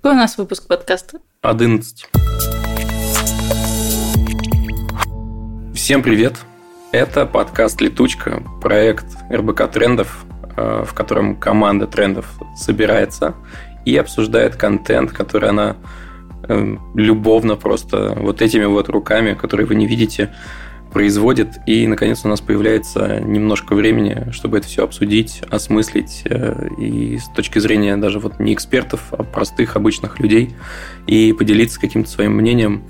Какой у нас выпуск подкаста? 11. Всем привет! Это подкаст «Летучка», проект РБК Трендов, э, в котором команда трендов собирается и обсуждает контент, который она э, любовно просто вот этими вот руками, которые вы не видите, производит. И, наконец, у нас появляется немножко времени, чтобы это все обсудить, осмыслить. Э, и с точки зрения даже вот не экспертов, а простых, обычных людей. И поделиться каким-то своим мнением,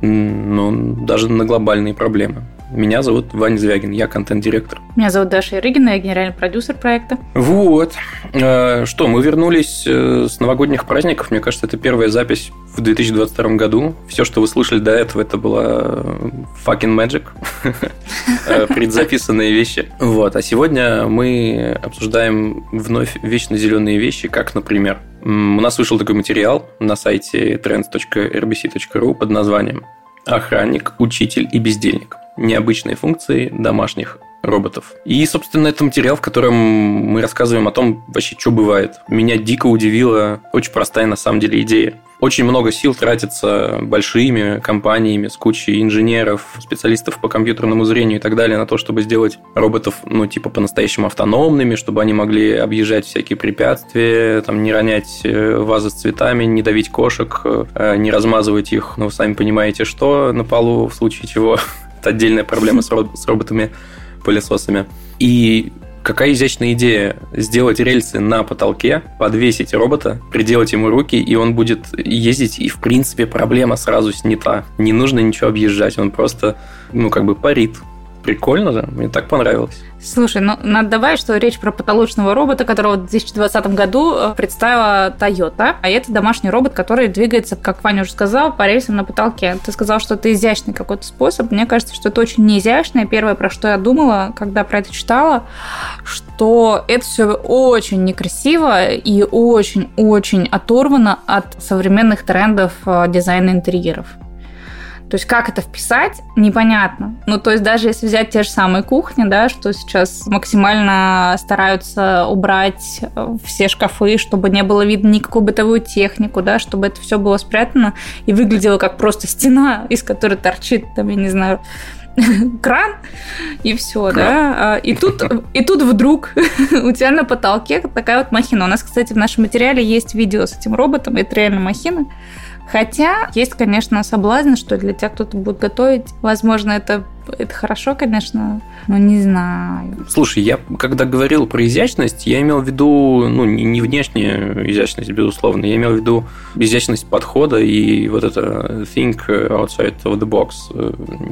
ну, даже на глобальные проблемы. Меня зовут Ваня Звягин, я контент-директор. Меня зовут Даша Ирыгина, я генеральный продюсер проекта. Вот. Э, что, мы вернулись э, с новогодних праздников. Мне кажется, это первая запись в 2022 году. Все, что вы слышали до этого, это была э, fucking magic. Предзаписанные вещи. Вот. А сегодня мы обсуждаем вновь вечно зеленые вещи, как, например, у нас вышел такой материал на сайте trends.rbc.ru под названием «Охранник, учитель и бездельник» необычные функции домашних роботов. И, собственно, это материал, в котором мы рассказываем о том, вообще, что бывает. Меня дико удивила очень простая, на самом деле, идея. Очень много сил тратится большими компаниями с кучей инженеров, специалистов по компьютерному зрению и так далее на то, чтобы сделать роботов, ну, типа, по-настоящему автономными, чтобы они могли объезжать всякие препятствия, там, не ронять э, вазы с цветами, не давить кошек, э, не размазывать их, ну, вы сами понимаете, что на полу, в случае чего отдельная проблема с, с роботами-пылесосами. И какая изящная идея сделать рельсы на потолке, подвесить робота, приделать ему руки, и он будет ездить, и в принципе проблема сразу снята. Не нужно ничего объезжать, он просто, ну, как бы парит. Прикольно, да? Мне так понравилось. Слушай, ну надо добавить, что речь про потолочного робота, которого в 2020 году э, представила Toyota. А это домашний робот, который двигается, как Ваня уже сказал, по рельсам на потолке. Ты сказал, что это изящный какой-то способ. Мне кажется, что это очень неизящное. Первое, про что я думала, когда про это читала, что это все очень некрасиво и очень-очень оторвано от современных трендов э, дизайна интерьеров. То есть как это вписать, непонятно. Ну, то есть даже если взять те же самые кухни, да, что сейчас максимально стараются убрать э, все шкафы, чтобы не было видно никакую бытовую технику, да, чтобы это все было спрятано и выглядело как просто стена, из которой торчит, там, я не знаю, кран, и все, да. А, и тут, и тут вдруг у тебя на потолке такая вот махина. У нас, кстати, в нашем материале есть видео с этим роботом, это реально махина. Хотя есть, конечно, соблазн, что для тех, кто будет готовить, возможно, это это хорошо, конечно, но не знаю. Слушай, я когда говорил про изящность, я имел в виду, ну, не внешнюю изящность, безусловно, я имел в виду изящность подхода и вот это think outside of the box.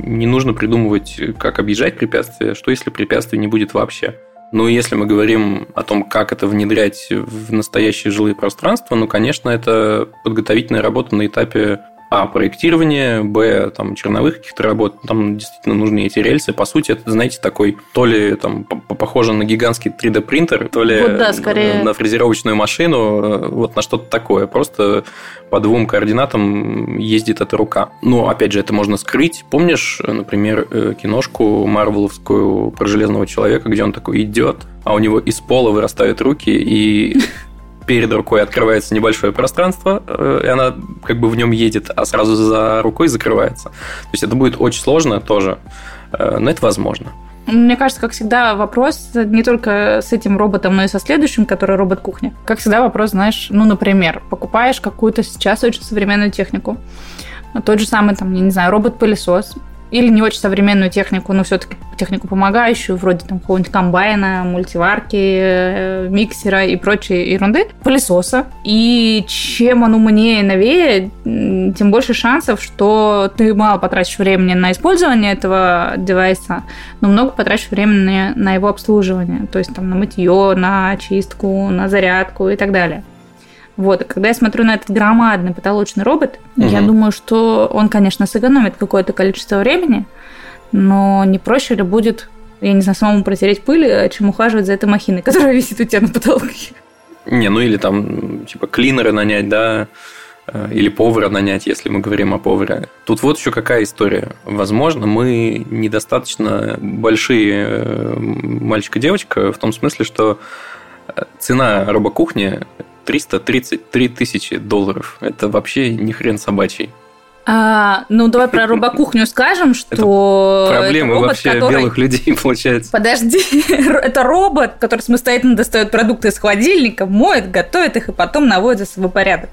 Не нужно придумывать, как объезжать препятствия, что если препятствий не будет вообще. Ну, если мы говорим о том, как это внедрять в настоящие жилые пространства, ну, конечно, это подготовительная работа на этапе а, проектирование, б, там, черновых каких-то работ, там действительно нужны эти рельсы. По сути, это, знаете, такой, то ли там похоже на гигантский 3D-принтер, то ли вот да, скорее... на фрезеровочную машину, вот на что-то такое. Просто по двум координатам ездит эта рука. Но, опять же, это можно скрыть. Помнишь, например, э, киношку марвеловскую про Железного Человека, где он такой идет, а у него из пола вырастают руки, и перед рукой открывается небольшое пространство, э, и она как бы в нем едет, а сразу за рукой закрывается. То есть это будет очень сложно тоже, э, но это возможно. Мне кажется, как всегда, вопрос не только с этим роботом, но и со следующим, который робот-кухня. Как всегда, вопрос, знаешь, ну, например, покупаешь какую-то сейчас очень современную технику, тот же самый, там, я не знаю, робот-пылесос, или не очень современную технику, но все-таки технику помогающую, вроде там какого-нибудь комбайна, мультиварки, э, миксера и прочей ерунды, пылесоса. И чем он умнее и новее, тем больше шансов, что ты мало потратишь времени на использование этого девайса, но много потратишь времени на его обслуживание, то есть там на мытье, на очистку, на зарядку и так далее. Вот, когда я смотрю на этот громадный потолочный робот, угу. я думаю, что он, конечно, сэкономит какое-то количество времени, но не проще ли будет, я не знаю, самому протереть пыль, э, чем ухаживать за этой махиной, которая висит у тебя на потолке. Не, ну или там, типа, клинеры нанять, да, э, или повара нанять, если мы говорим о поваре. Тут вот еще какая история. Возможно, мы недостаточно большие э, мальчик и девочка в том смысле, что цена робокухни 333 тысячи долларов. Это вообще ни хрен собачий. А, ну, давай про робокухню скажем, что... Это проблемы это робот, вообще который... белых людей, получается. Подожди, это робот, который самостоятельно достает продукты из холодильника, моет, готовит их и потом наводит за собой порядок.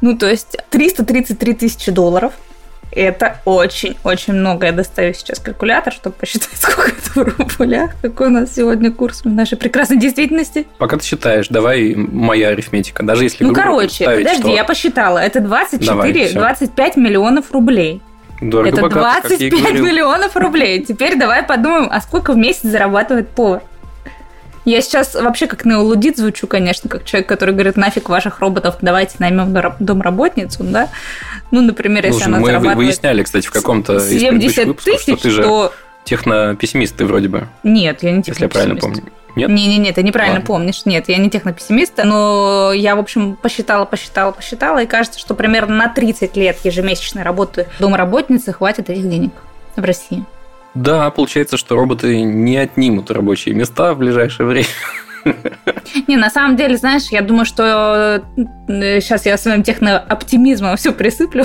Ну, то есть 333 тысячи долларов – это очень-очень много. Я достаю сейчас калькулятор, чтобы посчитать, сколько это в рублях. Какой у нас сегодня курс в нашей прекрасной действительности. Пока ты считаешь, давай моя арифметика. Даже если Ну, короче, подожди, что... я посчитала. Это 24-25 миллионов рублей. Дорого это богато, 25 миллионов рублей. Теперь давай подумаем, а сколько в месяц зарабатывает повар? Я сейчас вообще как неолудит звучу, конечно, как человек, который говорит, нафиг ваших роботов, давайте наймем домработницу, да? Ну, например, если Слушай, она мы зарабатывает... выясняли, кстати, в каком-то из 70 выпусков, тысяч, что ты же то... технопессимист ты вроде бы. Нет, я не технопессимист. Если я правильно помню. Нет? Не-не-не, ты неправильно Ладно. помнишь. Нет, я не технопессимист, но я, в общем, посчитала, посчитала, посчитала, и кажется, что примерно на 30 лет ежемесячной работы домработницы хватит этих денег в России. Да, получается, что роботы не отнимут рабочие места в ближайшее время. Не, на самом деле, знаешь, я думаю, что сейчас э, я своим технооптимизмом все присыплю.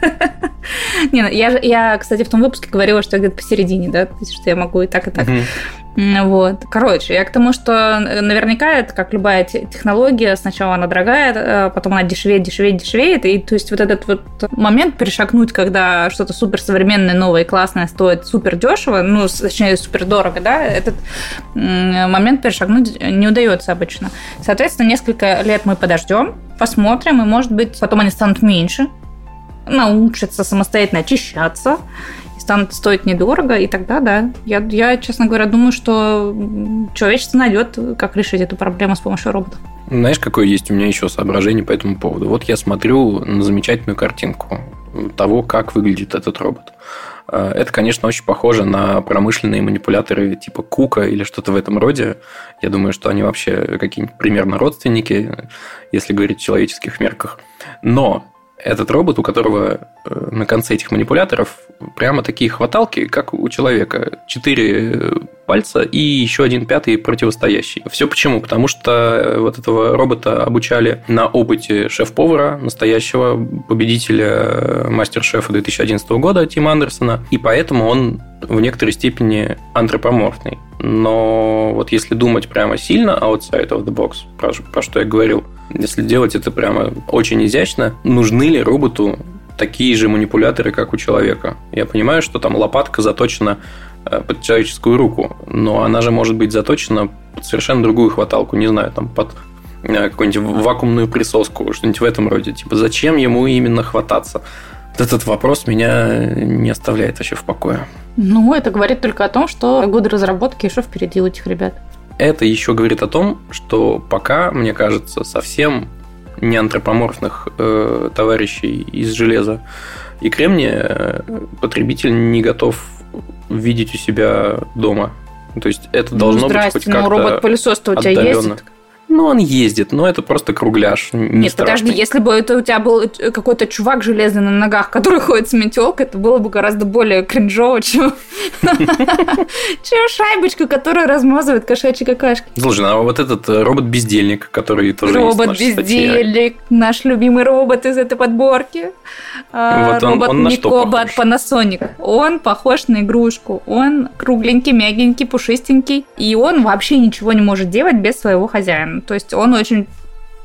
Не, ну, я, я, кстати, в том выпуске говорила, что я где-то посередине, да, что я могу и так, и так. Вот. Короче, я к тому, что наверняка это как любая технология, сначала она дорогая, а потом она дешевеет, дешевеет, дешевеет, и то есть вот этот вот момент перешагнуть, когда что-то суперсовременное, новое и классное стоит супер дешево, ну, точнее, супер дорого, да, этот момент перешагнуть не удается обычно. Соответственно, несколько лет мы подождем, посмотрим, и, может быть, потом они станут меньше, научатся самостоятельно очищаться, станут стоить недорого, и тогда, да, я, я, честно говоря, думаю, что человечество найдет, как решить эту проблему с помощью роботов. Знаешь, какое есть у меня еще соображение по этому поводу? Вот я смотрю на замечательную картинку того, как выглядит этот робот. Э, это, конечно, очень похоже на промышленные манипуляторы типа Кука или что-то в этом роде. Я думаю, что они вообще какие-нибудь примерно родственники, если говорить в человеческих мерках. Но этот робот, у которого э, на конце этих манипуляторов прямо такие хваталки, как у человека. Четыре пальца и еще один пятый противостоящий. Все почему? Потому что э, вот этого робота обучали на опыте шеф-повара, настоящего победителя э, мастер-шефа 2011 года Тима Андерсона, и поэтому он в некоторой степени антропоморфный. Но вот если думать прямо сильно outside of the box, про, про что я говорил, если делать это прямо очень изящно, нужны ли роботу такие же манипуляторы, как у человека? Я понимаю, что там лопатка заточена э, под человеческую руку, но она же может быть заточена под совершенно другую хваталку, не знаю, там под э, какую-нибудь вакуумную присоску, что-нибудь в этом роде. Типа, зачем ему именно хвататься? Этот вопрос меня не оставляет вообще в покое. Ну, это говорит только о том, что годы разработки еще впереди у этих ребят. Это еще говорит о том, что пока, мне кажется, совсем не антропоморфных э, товарищей из железа и кремния э, потребитель не готов видеть у себя дома. То есть это ну, должно быть хоть ну, как-то робот-пылесос-то у тебя есть? Ну, он ездит, но это просто кругляш. Не Нет, страшный. подожди, если бы это у тебя был какой-то чувак железный на ногах, который ходит с метелкой, это было бы гораздо более кринжово, чем, шайбочка, которая размазывает кошачьи какашки. Слушай, ну, а вот этот э, робот-бездельник, который тоже Робот-бездельник, наш любимый робот из этой подборки. А, робот Никоба от Panasonic. Он похож на игрушку. Он кругленький, мягенький, пушистенький. И он вообще ничего не может делать без своего хозяина. То есть он очень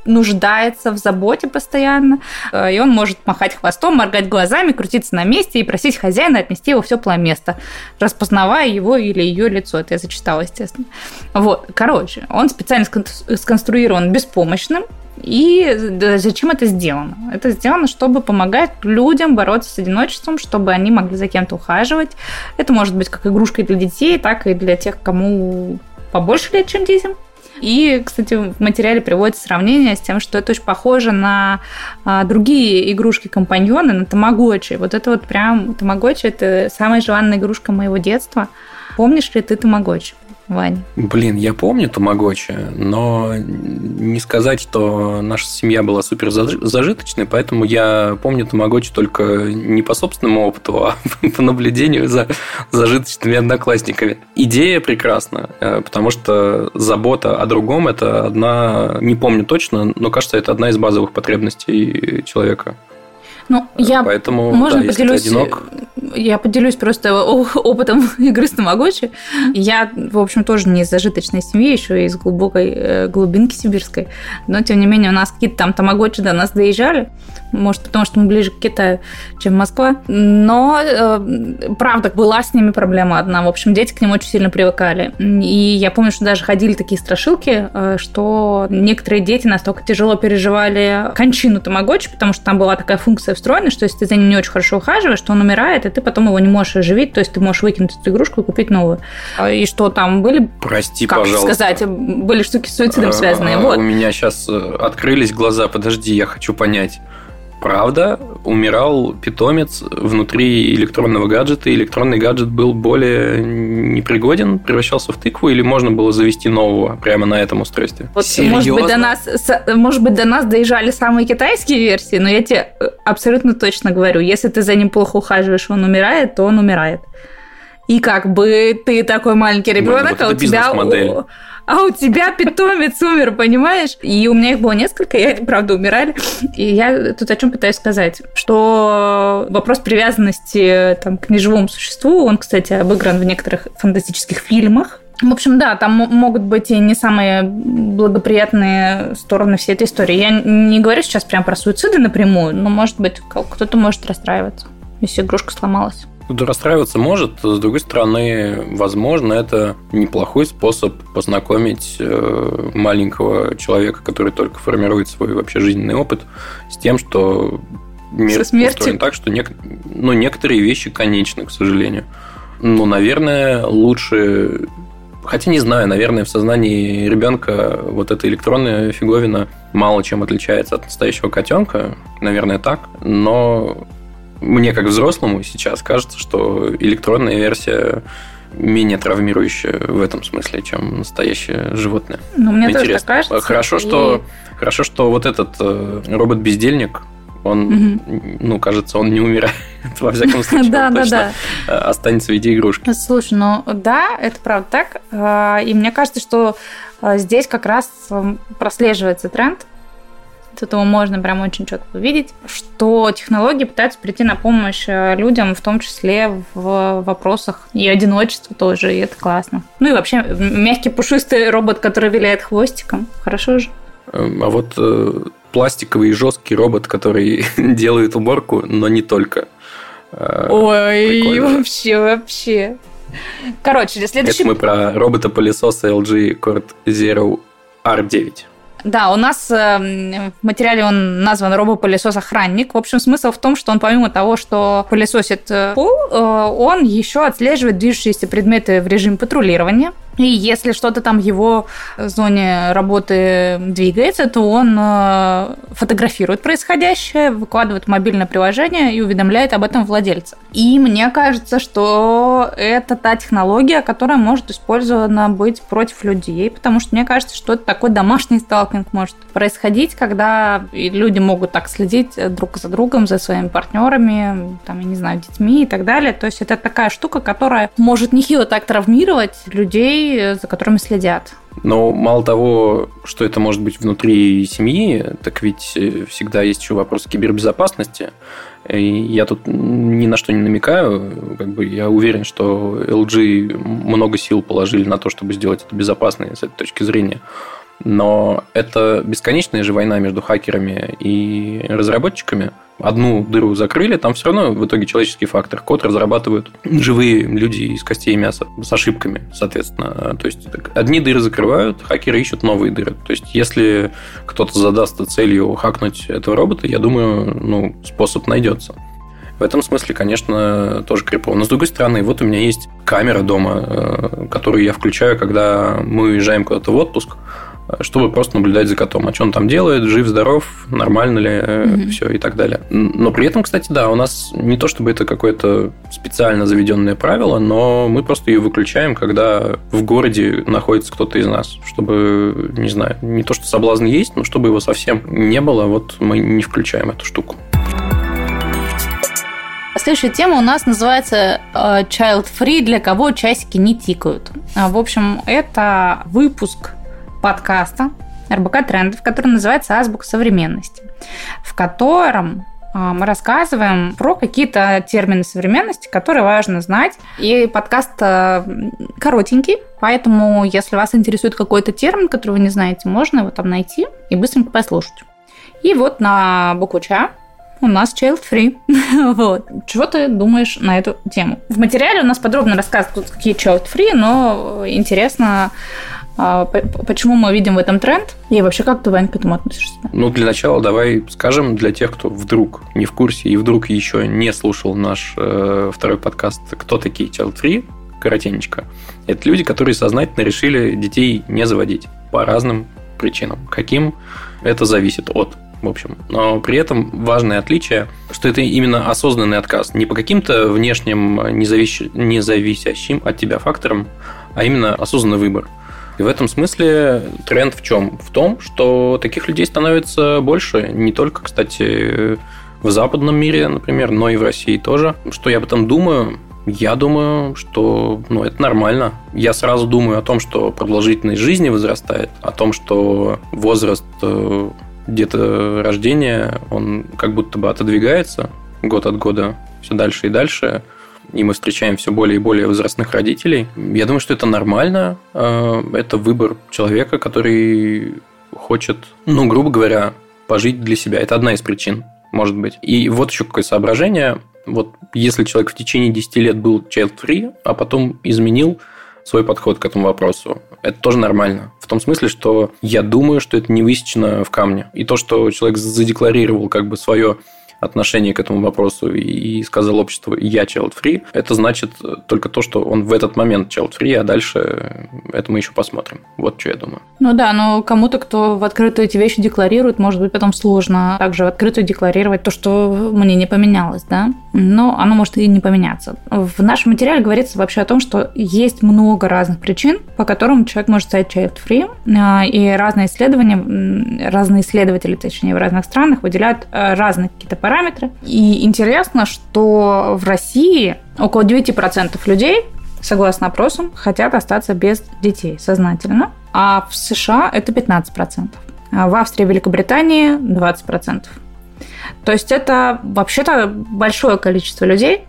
нуждается в заботе постоянно, э, и он может махать хвостом, моргать глазами, крутиться на месте и просить хозяина отнести его в теплое место, распознавая его или ее лицо. Это я зачитала, естественно. Вот, короче, он специально сконструирован беспомощным, и зачем это сделано? Это сделано, чтобы помогать людям бороться с одиночеством, чтобы они могли за кем-то ухаживать. Это может быть как игрушка для детей, так и для тех, кому побольше лет, чем детям. И, кстати, в материале приводится сравнение с тем, что это очень похоже на а, другие игрушки-компаньоны, на тамагочи. Вот это вот прям тамагочи – это самая желанная игрушка моего детства. Помнишь ли ты тамагочи? Вань? Блин, я помню Тамагочи, но не сказать, что наша семья была супер зажиточной, поэтому я помню Тамагочи только не по собственному опыту, а по наблюдению за зажиточными одноклассниками. Идея прекрасна, э, потому что забота о другом – это одна, не помню точно, но кажется, это одна из базовых потребностей человека. Ну, я, Поэтому, можно да, поделюсь, одинок... я поделюсь просто опытом игры с Тамагочи. Я, в общем, тоже не из зажиточной семьи, еще из глубокой э, глубинки сибирской. Но, тем не менее, у нас какие-то там Тамагочи до нас доезжали. Может, потому что мы ближе к Китаю, чем Москва. Но, э, правда, была с ними проблема одна. В общем, дети к ним очень сильно привыкали. И я помню, что даже ходили такие страшилки, э, что некоторые дети настолько тяжело переживали кончину Тамагочи, потому что там была такая функция встроена, что если ты за ним не очень хорошо ухаживаешь, то он умирает, и ты потом его не можешь оживить, то есть ты можешь выкинуть эту игрушку и купить новую. А, и что там были... Прости, как пожалуйста. сказать, были штуки с суицидом связанные. Вот. У меня сейчас э, открылись глаза, подожди, я хочу понять правда, умирал питомец внутри электронного гаджета, и электронный гаджет был более непригоден, превращался в тыкву, или можно было завести нового прямо на этом устройстве? Вот, может быть, до нас, может быть, до нас доезжали самые китайские версии, но я тебе э, абсолютно точно говорю, если ты за ним плохо ухаживаешь, он умирает, то он умирает. И как бы ты такой маленький ребенок, вот а у тебя а у тебя питомец умер, понимаешь? И у меня их было несколько, и они, правда, умирали. И я тут о чем пытаюсь сказать, что вопрос привязанности там, к неживому существу, он, кстати, обыгран в некоторых фантастических фильмах, в общем, да, там могут быть и не самые благоприятные стороны всей этой истории. Я не говорю сейчас прям про суициды напрямую, но, может быть, кто-то может расстраиваться, если игрушка сломалась. Расстраиваться может, с другой стороны, возможно, это неплохой способ познакомить э, маленького человека, который только формирует свой вообще жизненный опыт, с тем, что мир устроен так, что нек... ну, некоторые вещи конечны, к сожалению. Ну, наверное, лучше Хотя не знаю, наверное, в сознании ребенка вот эта электронная фиговина мало чем отличается от настоящего котенка. Наверное, так. Но мне как взрослому сейчас кажется, что электронная версия менее травмирующая в этом смысле, чем настоящее животное. Ну, мне Интересно. тоже так кажется. Хорошо, и... что, хорошо, что вот этот э, робот-бездельник, он, угу. ну, кажется, он не умирает, во всяком случае. Да, да, да. Останется в виде игрушки. Слушай, ну да, это правда так. А, и мне кажется, что а, здесь как раз прослеживается тренд с этого можно прям очень четко увидеть, что технологии пытаются прийти на помощь э, людям, в том числе в вопросах и одиночества тоже, и это классно. Ну и вообще мягкий пушистый робот, который виляет хвостиком, хорошо же. Эм, а вот э, пластиковый и жесткий робот, который делает уборку, но не только. Э, Ой, Прикольно. вообще, вообще. Короче, следующий... Это мы про робота-пылесоса LG Cord Zero R9. Да, у нас э, в материале он назван робопылесос-охранник. В общем, смысл в том, что он помимо того, что пылесосит э, пол, э, он еще отслеживает движущиеся предметы в режиме патрулирования. И если что-то там в его зоне работы двигается, то он фотографирует происходящее, выкладывает мобильное приложение и уведомляет об этом владельца. И мне кажется, что это та технология, которая может использована быть против людей, потому что мне кажется, что это такой домашний сталкинг может происходить, когда люди могут так следить друг за другом, за своими партнерами, там, я не знаю, детьми и так далее. То есть это такая штука, которая может нехило так травмировать людей, за которыми следят. Но мало того, что это может быть внутри семьи, так ведь э, всегда есть еще вопрос кибербезопасности. И я тут ни на что не намекаю. Как бы я уверен, что LG много сил положили на то, чтобы сделать это безопасно с этой точки зрения. Но это бесконечная же война между хакерами и разработчиками – одну дыру закрыли, там все равно в итоге человеческий фактор. Код разрабатывают живые люди из костей и мяса с ошибками, соответственно. То есть одни дыры закрывают, хакеры ищут новые дыры. То есть если кто-то задаст целью хакнуть этого робота, я думаю, ну, способ найдется. В этом смысле, конечно, тоже крипово. Но с другой стороны, вот у меня есть камера дома, э, которую я включаю, когда мы уезжаем куда-то в отпуск чтобы просто наблюдать за котом. А что он там делает, жив, здоров, нормально ли, mm-hmm. все и так далее. Но при этом, кстати, да, у нас не то чтобы это какое-то специально заведенное правило, но мы просто ее выключаем, когда в городе находится кто-то из нас, чтобы, не знаю, не то, что соблазн есть, но чтобы его совсем не было, вот мы не включаем эту штуку. Следующая тема у нас называется э, Child Free, для кого часики не тикают. А, в общем, это выпуск подкаста РБК Трендов, который называется «Азбука современности», в котором а, мы рассказываем про какие-то термины современности, которые важно знать. И подкаст э, коротенький, поэтому если вас интересует какой-то термин, который вы не знаете, можно его там найти и быстренько послушать. И вот на букву Ч у нас child free. вот. Чего ты думаешь на эту тему? В материале у нас подробно рассказывают, какие child free, но интересно почему мы видим в этом тренд? И вообще, как ты, Вань, к этому относишься? Ну, для начала давай скажем для тех, кто вдруг не в курсе и вдруг еще не слушал наш э, второй подкаст «Кто такие Child Free?» коротенечко. Это люди, которые сознательно решили детей не заводить по разным причинам. Каким это зависит от в общем. Но при этом важное отличие, что это именно осознанный отказ. Не по каким-то внешним, независящим от тебя факторам, а именно осознанный выбор. И в этом смысле тренд в чем? В том, что таких людей становится больше, не только, кстати, в западном мире, например, но и в России тоже. Что я об этом думаю? Я думаю, что ну, это нормально. Я сразу думаю о том, что продолжительность жизни возрастает, о том, что возраст э, где-то рождения, он как будто бы отодвигается год от года все дальше и дальше и мы встречаем все более и более возрастных родителей. Я думаю, что это нормально. А, это выбор человека, который хочет, ну, грубо говоря, пожить для себя. Это одна из причин, может быть. И вот еще какое соображение. Вот если человек в течение 10 лет был child-free, а потом изменил свой подход к этому вопросу. Это тоже нормально. В том смысле, что я думаю, что это не высечено в камне. И то, что человек задекларировал как бы свое отношение к этому вопросу и сказал обществу «я child-free», это значит только то, что он в этот момент child-free, а дальше это мы еще посмотрим. Вот что я думаю. Ну да, но кому-то, кто в открытую эти вещи декларирует, может быть, потом сложно также в открытую декларировать то, что мне не поменялось, да? Но оно может и не поменяться. В нашем материале говорится вообще о том, что есть много разных причин, по которым человек может стать child-free, а, и разные исследования, разные исследователи, точнее, в разных странах выделяют а, разные какие-то параметры, параметры. И интересно, что в России около 9% людей, согласно опросам, хотят остаться без детей сознательно, а в США это 15%. А в Австрии и Великобритании 20%. То есть это вообще-то большое количество людей,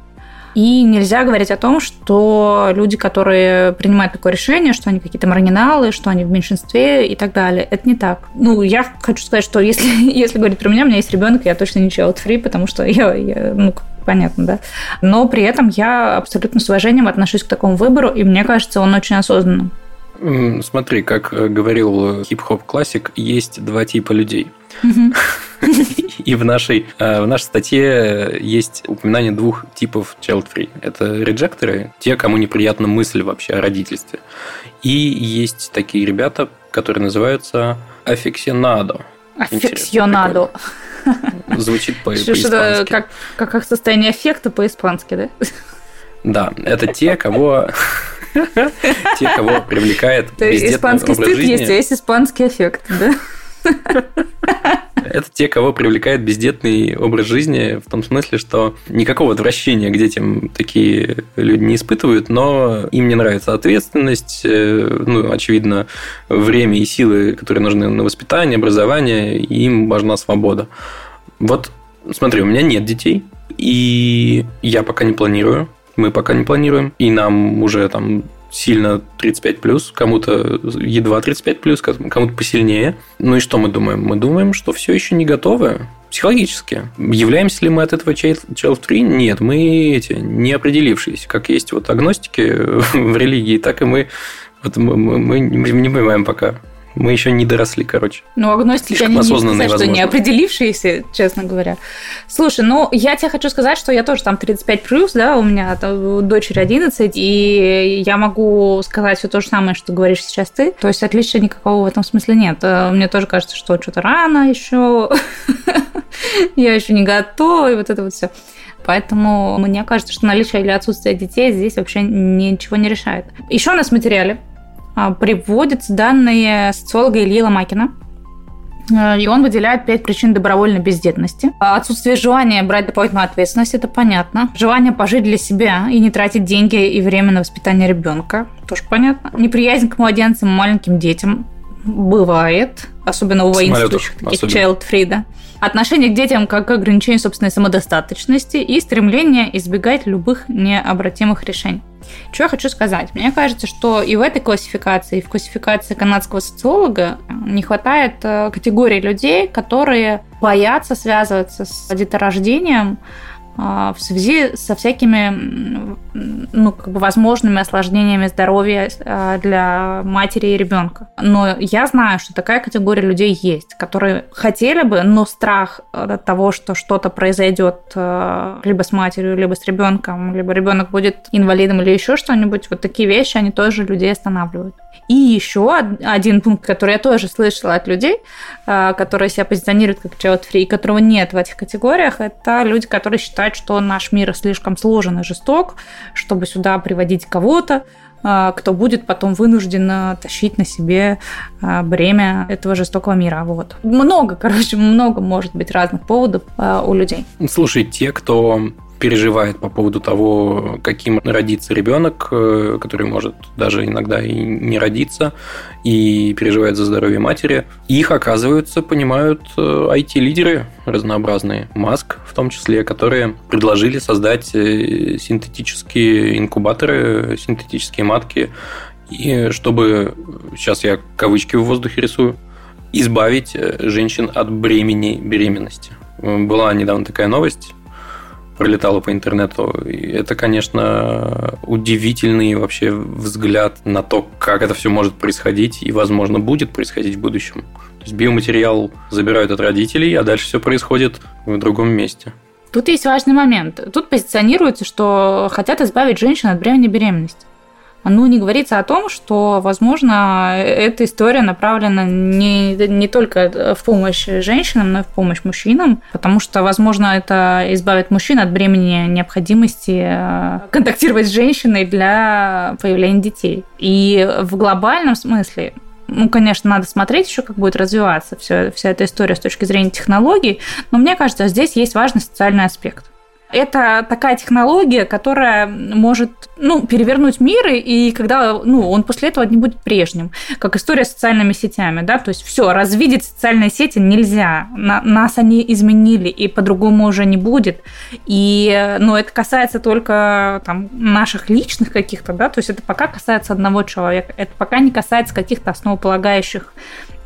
и нельзя говорить о том, что люди, которые принимают такое решение, что они какие-то маргиналы, что они в меньшинстве и так далее. Это не так. Ну, я хочу сказать, что если, если говорить про меня, у меня есть ребенок, я точно не child free, потому что я, я ну, понятно, да. Но при этом я абсолютно с уважением отношусь к такому выбору, и мне кажется, он очень осознанным. Смотри, как э, говорил хип-хоп классик, есть два типа людей. И в нашей, э, в нашей статье есть упоминание двух типов child-free. Это реджекторы, те, кому неприятна мысль вообще о родительстве. И есть такие ребята, которые называются аффиксионадо. Аффиксионадо. Звучит по- по-испански. Как, как состояние аффекта по-испански, да? Да, это те, кого те, кого привлекает Испанский стыд есть, а есть испанский эффект, да? Это те, кого привлекает бездетный образ жизни, в том смысле, что никакого отвращения к детям такие люди не испытывают, но им не нравится ответственность, э, ну, очевидно, время и силы, которые нужны на воспитание, образование, им важна свобода. Вот, смотри, у меня нет детей, и я пока не планирую, мы пока не планируем, и нам уже там сильно 35 плюс, кому-то едва 35 плюс, кому-то посильнее. Ну и что мы думаем? Мы думаем, что все еще не готовы психологически. Являемся ли мы от этого child free? Нет, мы эти не определившиеся. Как есть вот агностики в религии, так и мы, вот мы, мы, мы не понимаем пока, Мы еще не доросли, короче. Ну, агностики, они не сказать, что не определившиеся, честно говоря. Слушай, ну, я тебе хочу сказать, что я тоже там 35 плюс, да, у меня там, дочери 11, и я могу сказать все то же самое, что говоришь сейчас ты. То есть отличия никакого в этом смысле нет. Э, мне тоже кажется, что что-то рано еще, я еще не готова, и вот это вот все. Поэтому мне кажется, что наличие или отсутствие детей здесь вообще ничего не решает. Еще у нас в материале приводятся данные социолога Ильи Ломакина, э, и он выделяет пять причин добровольной бездетности. Отсутствие желания брать дополнительную ответственность, это понятно. Желание пожить для себя и не тратить деньги и время на воспитание ребенка, тоже понятно. Неприязнь к младенцам, маленьким детям, бывает, особенно у воинствующих, таких child free, да. Отношение к детям как к ограничению собственной самодостаточности и стремление избегать любых необратимых решений. Что я хочу сказать? Мне кажется, что и в этой классификации, и в классификации канадского социолога не хватает э, категории людей, которые боятся связываться с деторождением, в связи со всякими ну, как бы возможными осложнениями здоровья а, для матери и ребенка. Но я знаю, что такая категория людей есть, которые хотели бы, но страх от того, что что-то произойдет а, либо с матерью, либо с ребенком, либо ребенок будет инвалидом или еще что-нибудь, вот такие вещи, они тоже людей останавливают. И еще один пункт, который я тоже слышала от людей, которые себя позиционируют как child free, которого нет в этих категориях, это люди, которые считают, считать, что наш мир слишком сложен и жесток, чтобы сюда приводить кого-то, а, кто будет потом вынужден а, тащить на себе а, бремя этого жестокого мира. Вот. Много, короче, много может быть разных поводов у людей. Слушай, те, кто переживает по поводу того, каким родится ребенок, э, который может даже иногда и не родиться, и переживает за здоровье матери. Их, оказывается, понимают IT-лидеры э, разнообразные, Маск в том числе, которые предложили создать э, синтетические инкубаторы, синтетические матки, и чтобы, сейчас я кавычки в воздухе рисую, избавить женщин от бремени беременности. Была недавно такая новость, пролетало по интернету. И это, конечно, удивительный вообще взгляд на то, как это все может происходить и, возможно, будет происходить в будущем. То есть биоматериал забирают от родителей, а дальше все происходит в другом месте. Тут есть важный момент. Тут позиционируется, что хотят избавить женщин от бремени беременности ну, не говорится о том, что, возможно, эта история направлена не, не только в помощь женщинам, но и в помощь мужчинам, потому что, возможно, это избавит мужчин от бремени необходимости э, контактировать с женщиной для появления детей. И в глобальном смысле ну, конечно, надо смотреть еще, как будет развиваться вся, вся эта история с точки зрения технологий, но мне кажется, здесь есть важный социальный аспект. Это такая технология, которая может ну, перевернуть мир, и когда ну, он после этого не будет прежним, как история с социальными сетями. Да? То есть все, развидеть социальные сети нельзя. На, нас они изменили, и по-другому уже не будет. И, ну, это касается только там, наших личных каких-то, да, то есть это пока касается одного человека, это пока не касается каких-то основополагающих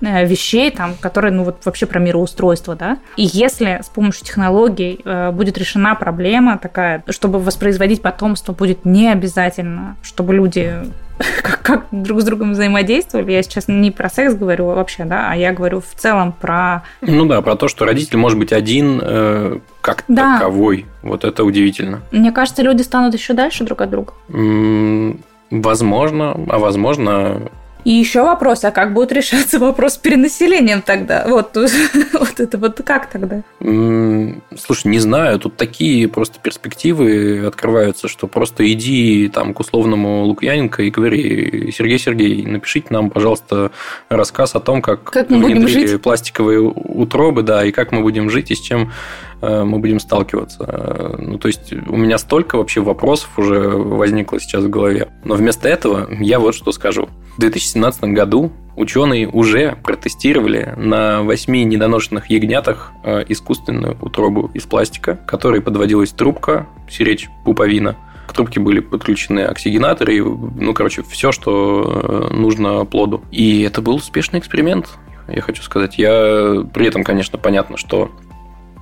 вещей, там, которые, ну, вот вообще про мироустройство, да. И если с помощью технологий э, будет решена проблема такая, чтобы воспроизводить потомство будет не обязательно, чтобы люди как, как друг с другом взаимодействовали. Я сейчас не про секс говорю вообще, да, а я говорю в целом про... Ну да, про то, что родитель может быть один э, как да. таковой. Вот это удивительно. Мне кажется, люди станут еще дальше друг от друга. М-м, возможно, а возможно, и еще вопрос, а как будет решаться вопрос с перенаселением тогда? Вот, вот это вот как тогда? Слушай, не знаю, тут такие просто перспективы открываются, что просто иди там к условному Лукьяненко и говори, Сергей Сергей, напишите нам, пожалуйста, рассказ о том, как, как мы будем жить? пластиковые утробы, да, и как мы будем жить, и с чем мы будем сталкиваться. Ну, то есть, у меня столько вообще вопросов уже возникло сейчас в голове. Но вместо этого я вот что скажу. В 2017 году ученые уже протестировали на восьми недоношенных ягнятах э, искусственную утробу из пластика, которой подводилась трубка, сиречь пуповина. К трубке были подключены оксигенаторы, ну, короче, все, что э, нужно плоду. И это был успешный эксперимент, я хочу сказать. Я при этом, конечно, понятно, что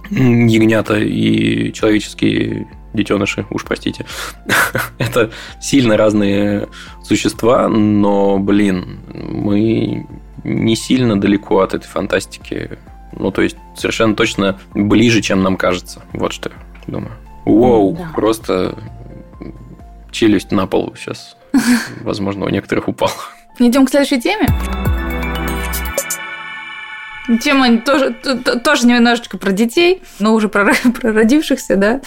ягнята и человеческие детеныши, уж простите. Это сильно разные существа, но, блин, мы не сильно далеко от этой фантастики. Ну, то есть, совершенно точно ближе, чем нам кажется. Вот что я думаю. Воу, да. просто челюсть на пол сейчас, возможно, у некоторых упал. Идем к следующей теме. Тема тоже, тоже немножечко про детей, но уже про, про родившихся, да.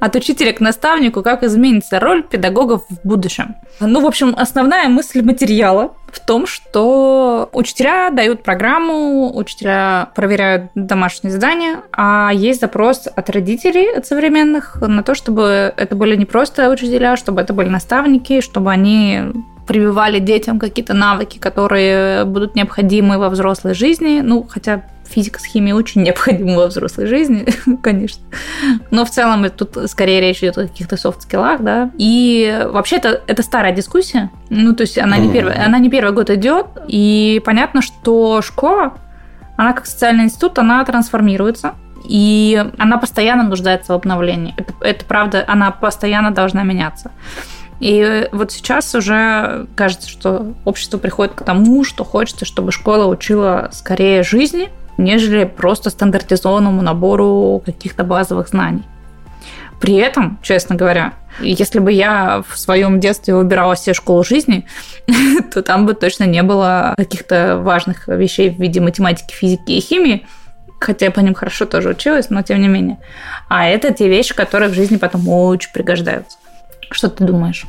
От учителя к наставнику, как изменится роль педагогов в будущем. Ну, в общем, основная мысль материала в том, что учителя дают программу, учителя проверяют домашние задания, а есть запрос от родителей, от современных, на то, чтобы это были не просто учителя, чтобы это были наставники, чтобы они прививали детям какие-то навыки, которые будут необходимы во взрослой жизни. Ну, хотя физика с химией очень необходима во взрослой жизни, конечно. Но в целом тут скорее речь идет о каких-то софт-скиллах, да. И вообще это, это старая дискуссия. Ну, то есть она не, первый, она не первый год идет. И понятно, что школа, она как социальный институт, она трансформируется. И она постоянно нуждается в обновлении. Это, это правда, она постоянно должна меняться. И вот сейчас уже кажется, что общество приходит к тому, что хочется, чтобы школа учила скорее жизни, нежели просто стандартизованному набору каких-то базовых знаний. При этом, честно говоря, если бы я в своем детстве выбирала себе школу жизни, то там бы точно не было каких-то важных вещей в виде математики, физики и химии, хотя я по ним хорошо тоже училась, но тем не менее. А это те вещи, которые в жизни потом очень пригождаются. Что ты думаешь?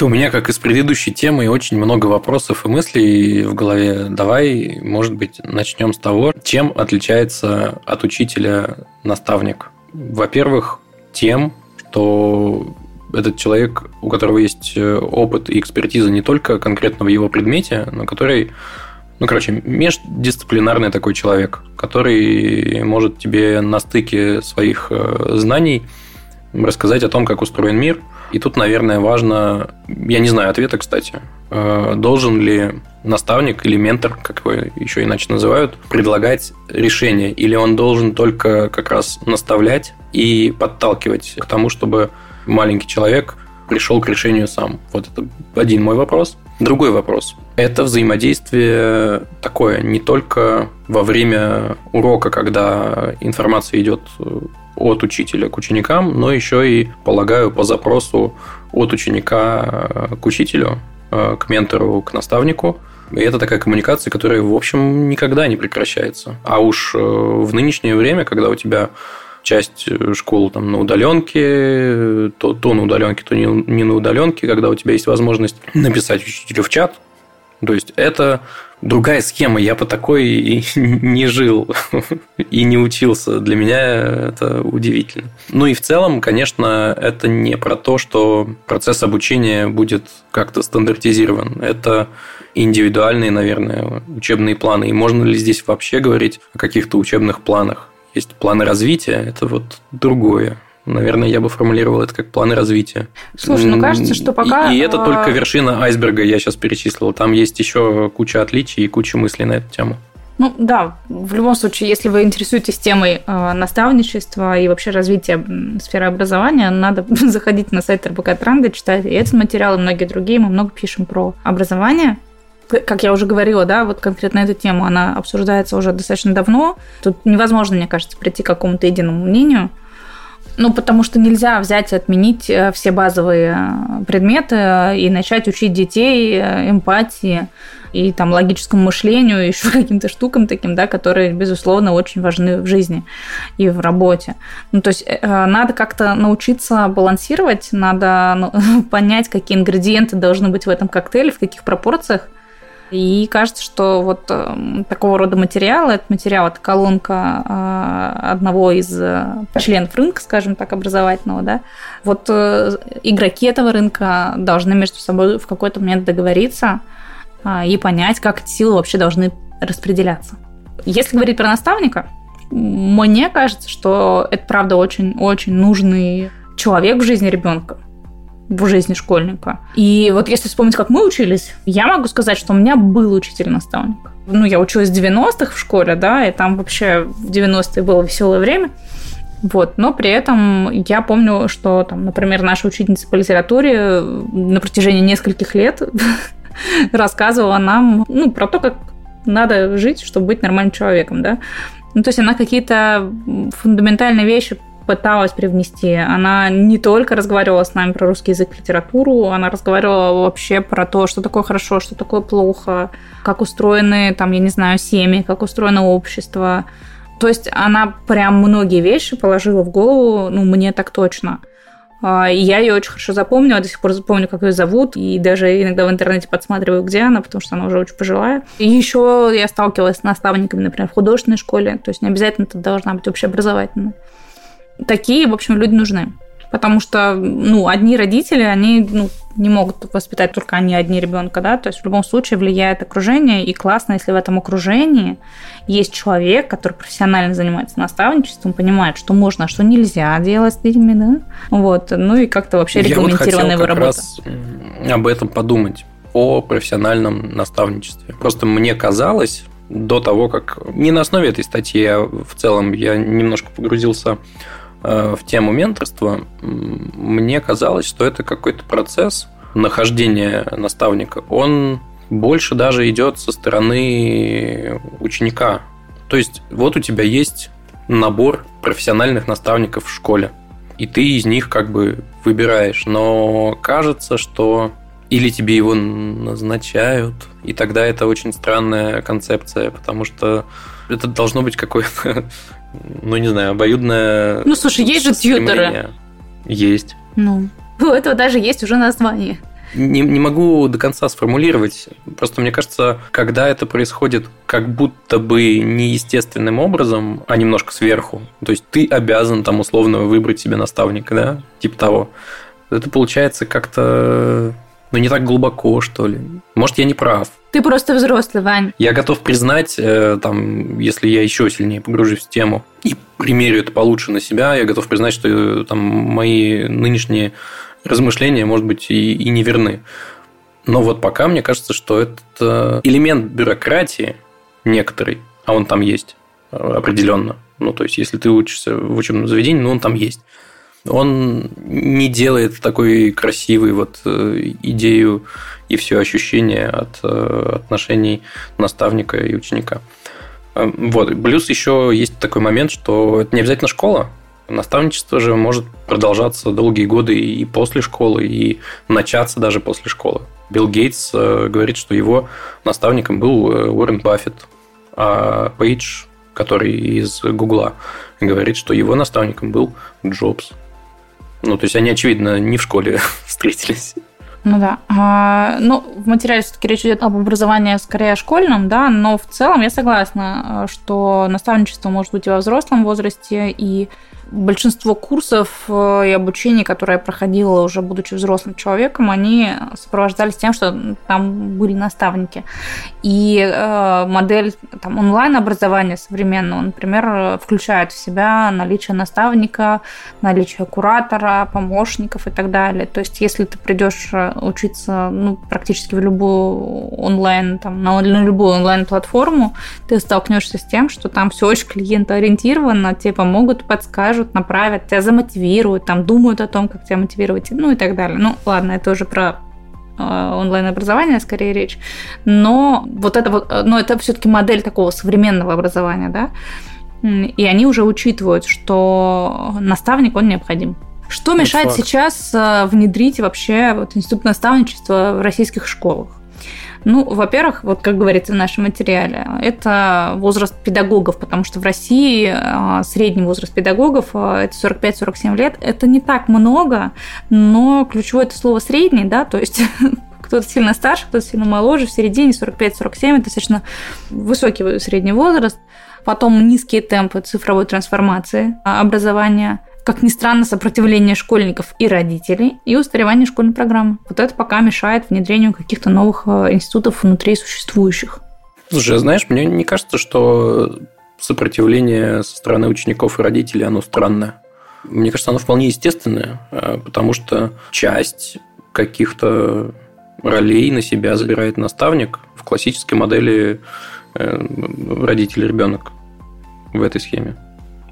У меня, как и с предыдущей темой, очень много вопросов и мыслей в голове. Давай, может быть, начнем с того, чем отличается от учителя наставник. Во-первых, тем, что этот человек, у которого есть э, опыт и экспертиза не только конкретно в его предмете, но который, ну, короче, междисциплинарный такой человек, который может тебе на стыке своих э, знаний рассказать о том, как устроен мир – и тут, наверное, важно, я не знаю ответа, кстати, э, должен ли наставник или ментор, как его еще иначе называют, предлагать решение, или он должен только как раз наставлять и подталкивать к тому, чтобы маленький человек пришел к решению сам. Вот это один мой вопрос. Другой вопрос. Это взаимодействие такое не только во время урока, когда информация идет от учителя к ученикам, но еще и, полагаю, по запросу от ученика э, к учителю, э, к ментору, к наставнику. И это такая коммуникация, которая, в общем, никогда не прекращается. А уж э, в нынешнее время, когда у тебя часть школ там на удаленке, то, то на удаленке, то не, не на удаленке, когда у тебя есть возможность написать учителю в чат. То есть это другая схема. Я по такой и не жил и не учился. Для меня это удивительно. Ну и в целом, конечно, это не про то, что процесс обучения будет как-то стандартизирован. Это индивидуальные, наверное, учебные планы. И можно ли здесь вообще говорить о каких-то учебных планах? Есть планы развития, это вот другое. Наверное, я бы формулировал это как планы развития. Слушай, ну кажется, что пока... И, и это а, только вершина айсберга, я сейчас перечислил. Там есть еще куча отличий и куча мыслей на эту тему. Ну да, в любом случае, если вы интересуетесь темой э, наставничества и вообще развития сферы образования, надо заходить на сайт РБК Тренды, читать и этот материал, и многие другие. Мы много пишем про образование. Как я уже говорила, да, вот конкретно эту тему, она обсуждается уже достаточно давно. Тут невозможно, мне кажется, прийти к какому-то единому мнению. Ну, потому что нельзя взять и отменить э, все базовые э, предметы э, и начать учить детей эмпатии и там логическому мышлению, и еще каким-то штукам таким, да, которые, безусловно, очень важны в жизни и в работе. Ну, то есть надо как-то научиться балансировать, надо ну, понять, какие ингредиенты должны быть в этом коктейле, в каких пропорциях, и кажется, что вот э, такого рода материалы, это материал, это колонка э, одного из э, членов рынка, скажем так, образовательного, да, вот игроки этого рынка должны между собой в какой-то момент договориться и понять, как эти силы вообще должны распределяться. Если говорить про наставника, мне кажется, что это правда очень-очень нужный человек в жизни ребенка в жизни школьника. И вот если вспомнить, как мы учились, я могу сказать, что у меня был учитель-наставник. Ну, я училась в 90-х в школе, да, и там вообще в 90-е было веселое время. Вот, но при этом я помню, что там, например, наша учительница по литературе на протяжении нескольких лет рассказывала нам ну, про то, как надо жить, чтобы быть нормальным человеком, да. Ну, то есть она какие-то фундаментальные вещи пыталась привнести. Она не только разговаривала с нами про русский язык, литературу, она разговаривала вообще про то, что такое хорошо, что такое плохо, как устроены, там, я не знаю, семьи, как устроено общество. То есть она прям многие вещи положила в голову, ну, мне так точно. А, я ее очень хорошо запомнила, до сих пор запомню, как ее зовут, и даже иногда в интернете подсматриваю, где она, потому что она уже очень пожилая. И еще я сталкивалась с наставниками, например, в художественной школе, то есть не обязательно это должна быть общеобразовательная. Такие, в общем, люди нужны. Потому что, ну, одни родители, они ну, не могут воспитать только они одни ребенка, да, то есть в любом случае влияет окружение, и классно, если в этом окружении есть человек, который профессионально занимается наставничеством, понимает, что можно, а что нельзя делать с детьми, да, вот, ну и как-то вообще регламентированная Я вот хотел как раз об этом подумать, о профессиональном наставничестве. Просто мне казалось, до того, как... Не на основе этой статьи, а в целом я немножко погрузился в тему менторства, мне казалось, что это какой-то процесс нахождения наставника. Он больше даже идет со стороны ученика. То есть вот у тебя есть набор профессиональных наставников в школе, и ты из них как бы выбираешь. Но кажется, что или тебе его назначают, и тогда это очень странная концепция, потому что это должно быть какое-то ну, не знаю, обоюдное... Ну, слушай, есть же тьютеры. Есть. Ну, у этого даже есть уже название. Не, не могу до конца сформулировать. Просто мне кажется, когда это происходит как будто бы неестественным образом, а немножко сверху, то есть ты обязан там условно выбрать себе наставника, да, типа того, это получается как-то ну, не так глубоко, что ли. Может, я не прав. Ты просто взрослый, Вань. Я готов признать, э, там, если я еще сильнее погружусь в тему и примерю это получше на себя, я готов признать, что э, там мои нынешние размышления, может быть, и, и не верны. Но вот пока мне кажется, что это элемент бюрократии некоторый, а он там есть э, определенно. Ну, то есть, если ты учишься в учебном заведении, ну, он там есть он не делает такой красивой вот э, идею и все ощущение от э, отношений наставника и ученика. Э, вот. Плюс еще есть такой момент, что это не обязательно школа. Наставничество же может продолжаться долгие годы и после школы, и начаться даже после школы. Билл Гейтс говорит, что его наставником был Уоррен Баффет, а Пейдж, который из Гугла, говорит, что его наставником был Джобс. Ну, то есть они, очевидно, не в школе встретились. Ну да. А, ну, в материале все-таки речь идет об образовании скорее школьном, да, но в целом я согласна, что наставничество может быть и во взрослом возрасте, и большинство курсов э, и обучений, которые я проходила уже будучи взрослым человеком, они сопровождались тем, что там были наставники. И э, модель онлайн-образования современного, например, включает в себя наличие наставника, наличие куратора, помощников и так далее. То есть, если ты придешь э, учиться ну, практически в любую онлайн, там, на, на любую онлайн-платформу, ты столкнешься с тем, что там все очень клиентоориентировано, тебе помогут, подскажут, подскажут, направят, тебя замотивируют, там думают о том, как тебя мотивировать, ну и так далее. Ну, ладно, это уже про э, онлайн-образование, скорее речь. Но вот это вот, э, но это все-таки модель такого современного образования, да. И они уже учитывают, что наставник, он необходим. Что мешает факт. сейчас э, внедрить вообще вот институт наставничества в российских школах? Ну, во-первых, вот как говорится в нашем материале, это возраст педагогов, потому что в России а, средний возраст педагогов а, это 45-47 лет. Это не так много, но ключевое это слово средний, да, то есть кто-то сильно старше, кто-то сильно моложе, в середине 45-47 это достаточно высокий средний возраст. Потом низкие темпы цифровой трансформации образования как ни странно, сопротивление школьников и родителей и устаревание школьной программы. Вот это пока мешает внедрению каких-то новых э, институтов внутри существующих. Слушай, а знаешь, мне не кажется, что сопротивление со стороны учеников и родителей, оно странное. Мне кажется, оно вполне естественное, э, потому что часть каких-то ролей на себя забирает наставник в классической модели э, родитель-ребенок в этой схеме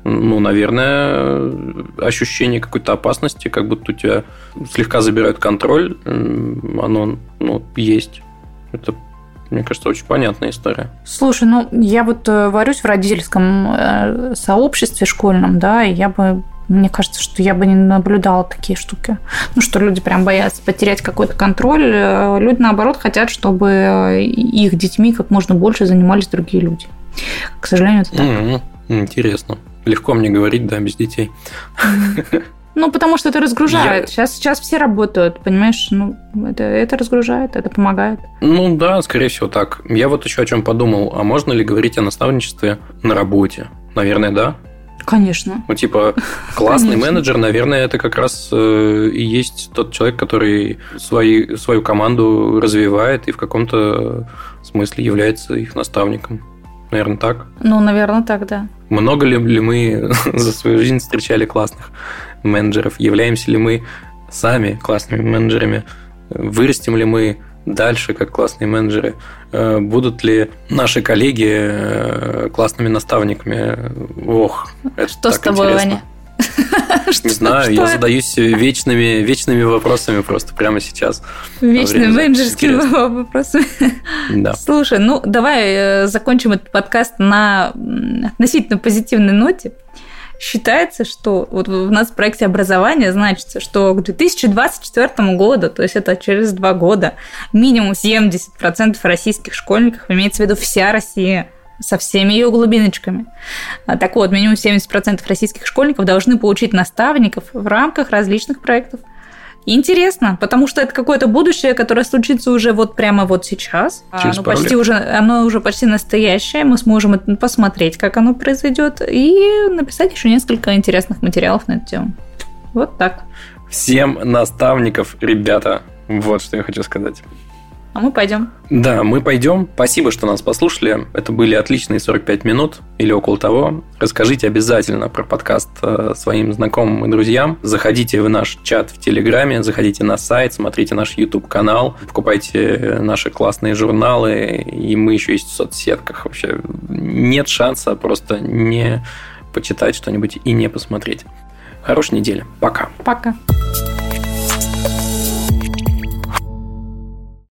ну, наверное, ощущение какой-то опасности, как будто у тебя слегка забирают контроль, оно ну, есть. Это Мне кажется, очень понятная история. Слушай, ну я вот э, варюсь в родительском э, сообществе школьном, да, и я бы мне кажется, что я бы не наблюдала такие штуки. Ну, что люди прям боятся потерять какой-то контроль. Э, люди, наоборот, хотят, чтобы их детьми как можно больше занимались другие люди. К сожалению, это так. Mm-hmm. Интересно. Легко мне говорить, да, без детей. Ну, потому что это разгружает. Я... Сейчас, сейчас все работают, понимаешь? Ну, это, это разгружает, это помогает. Ну да, скорее всего так. Я вот еще о чем подумал. А можно ли говорить о наставничестве на работе? Наверное, да. Конечно. Ну, типа, классный Конечно. менеджер, наверное, это как раз э, и есть тот человек, который свои, свою команду развивает и в каком-то смысле является их наставником. Наверное, так? Ну, наверное, так, да. Много ли, ли мы за свою жизнь встречали классных менеджеров? Являемся ли мы сами классными менеджерами? Вырастем ли мы дальше как классные менеджеры? Э, будут ли наши коллеги э, классными наставниками? Ох, это Что с тобой, интересно. Ваня? Не знаю, я задаюсь вечными, вечными вопросами просто прямо сейчас. Вечными менеджерскими вопросами. Да. Слушай, ну давай э, закончим этот подкаст на относительно позитивной ноте. Считается, что вот у нас в проекте образования значится, что к 2024 году, то есть это через два года, минимум 70% российских школьников, имеется в виду вся Россия, со всеми ее глубиночками. А, так вот, минимум 70% российских школьников должны получить наставников в рамках различных проектов. интересно, потому что это какое-то будущее, которое случится уже вот прямо вот сейчас. А, Через оно почти лет. уже, оно уже почти настоящее. Мы сможем посмотреть, как оно произойдет, и написать еще несколько интересных материалов на эту тему. Вот так. Всем наставников, ребята. Вот что я хочу сказать. А мы пойдем. Да, мы пойдем. Спасибо, что нас послушали. Это были отличные 45 минут или около того. Расскажите обязательно про подкаст э, своим знакомым и друзьям. Заходите в наш чат в Телеграме, заходите на сайт, смотрите наш YouTube-канал, покупайте наши классные журналы, и мы еще есть в соцсетках. Вообще нет шанса просто не почитать что-нибудь и не посмотреть. Хорошей недели. Пока. Пока.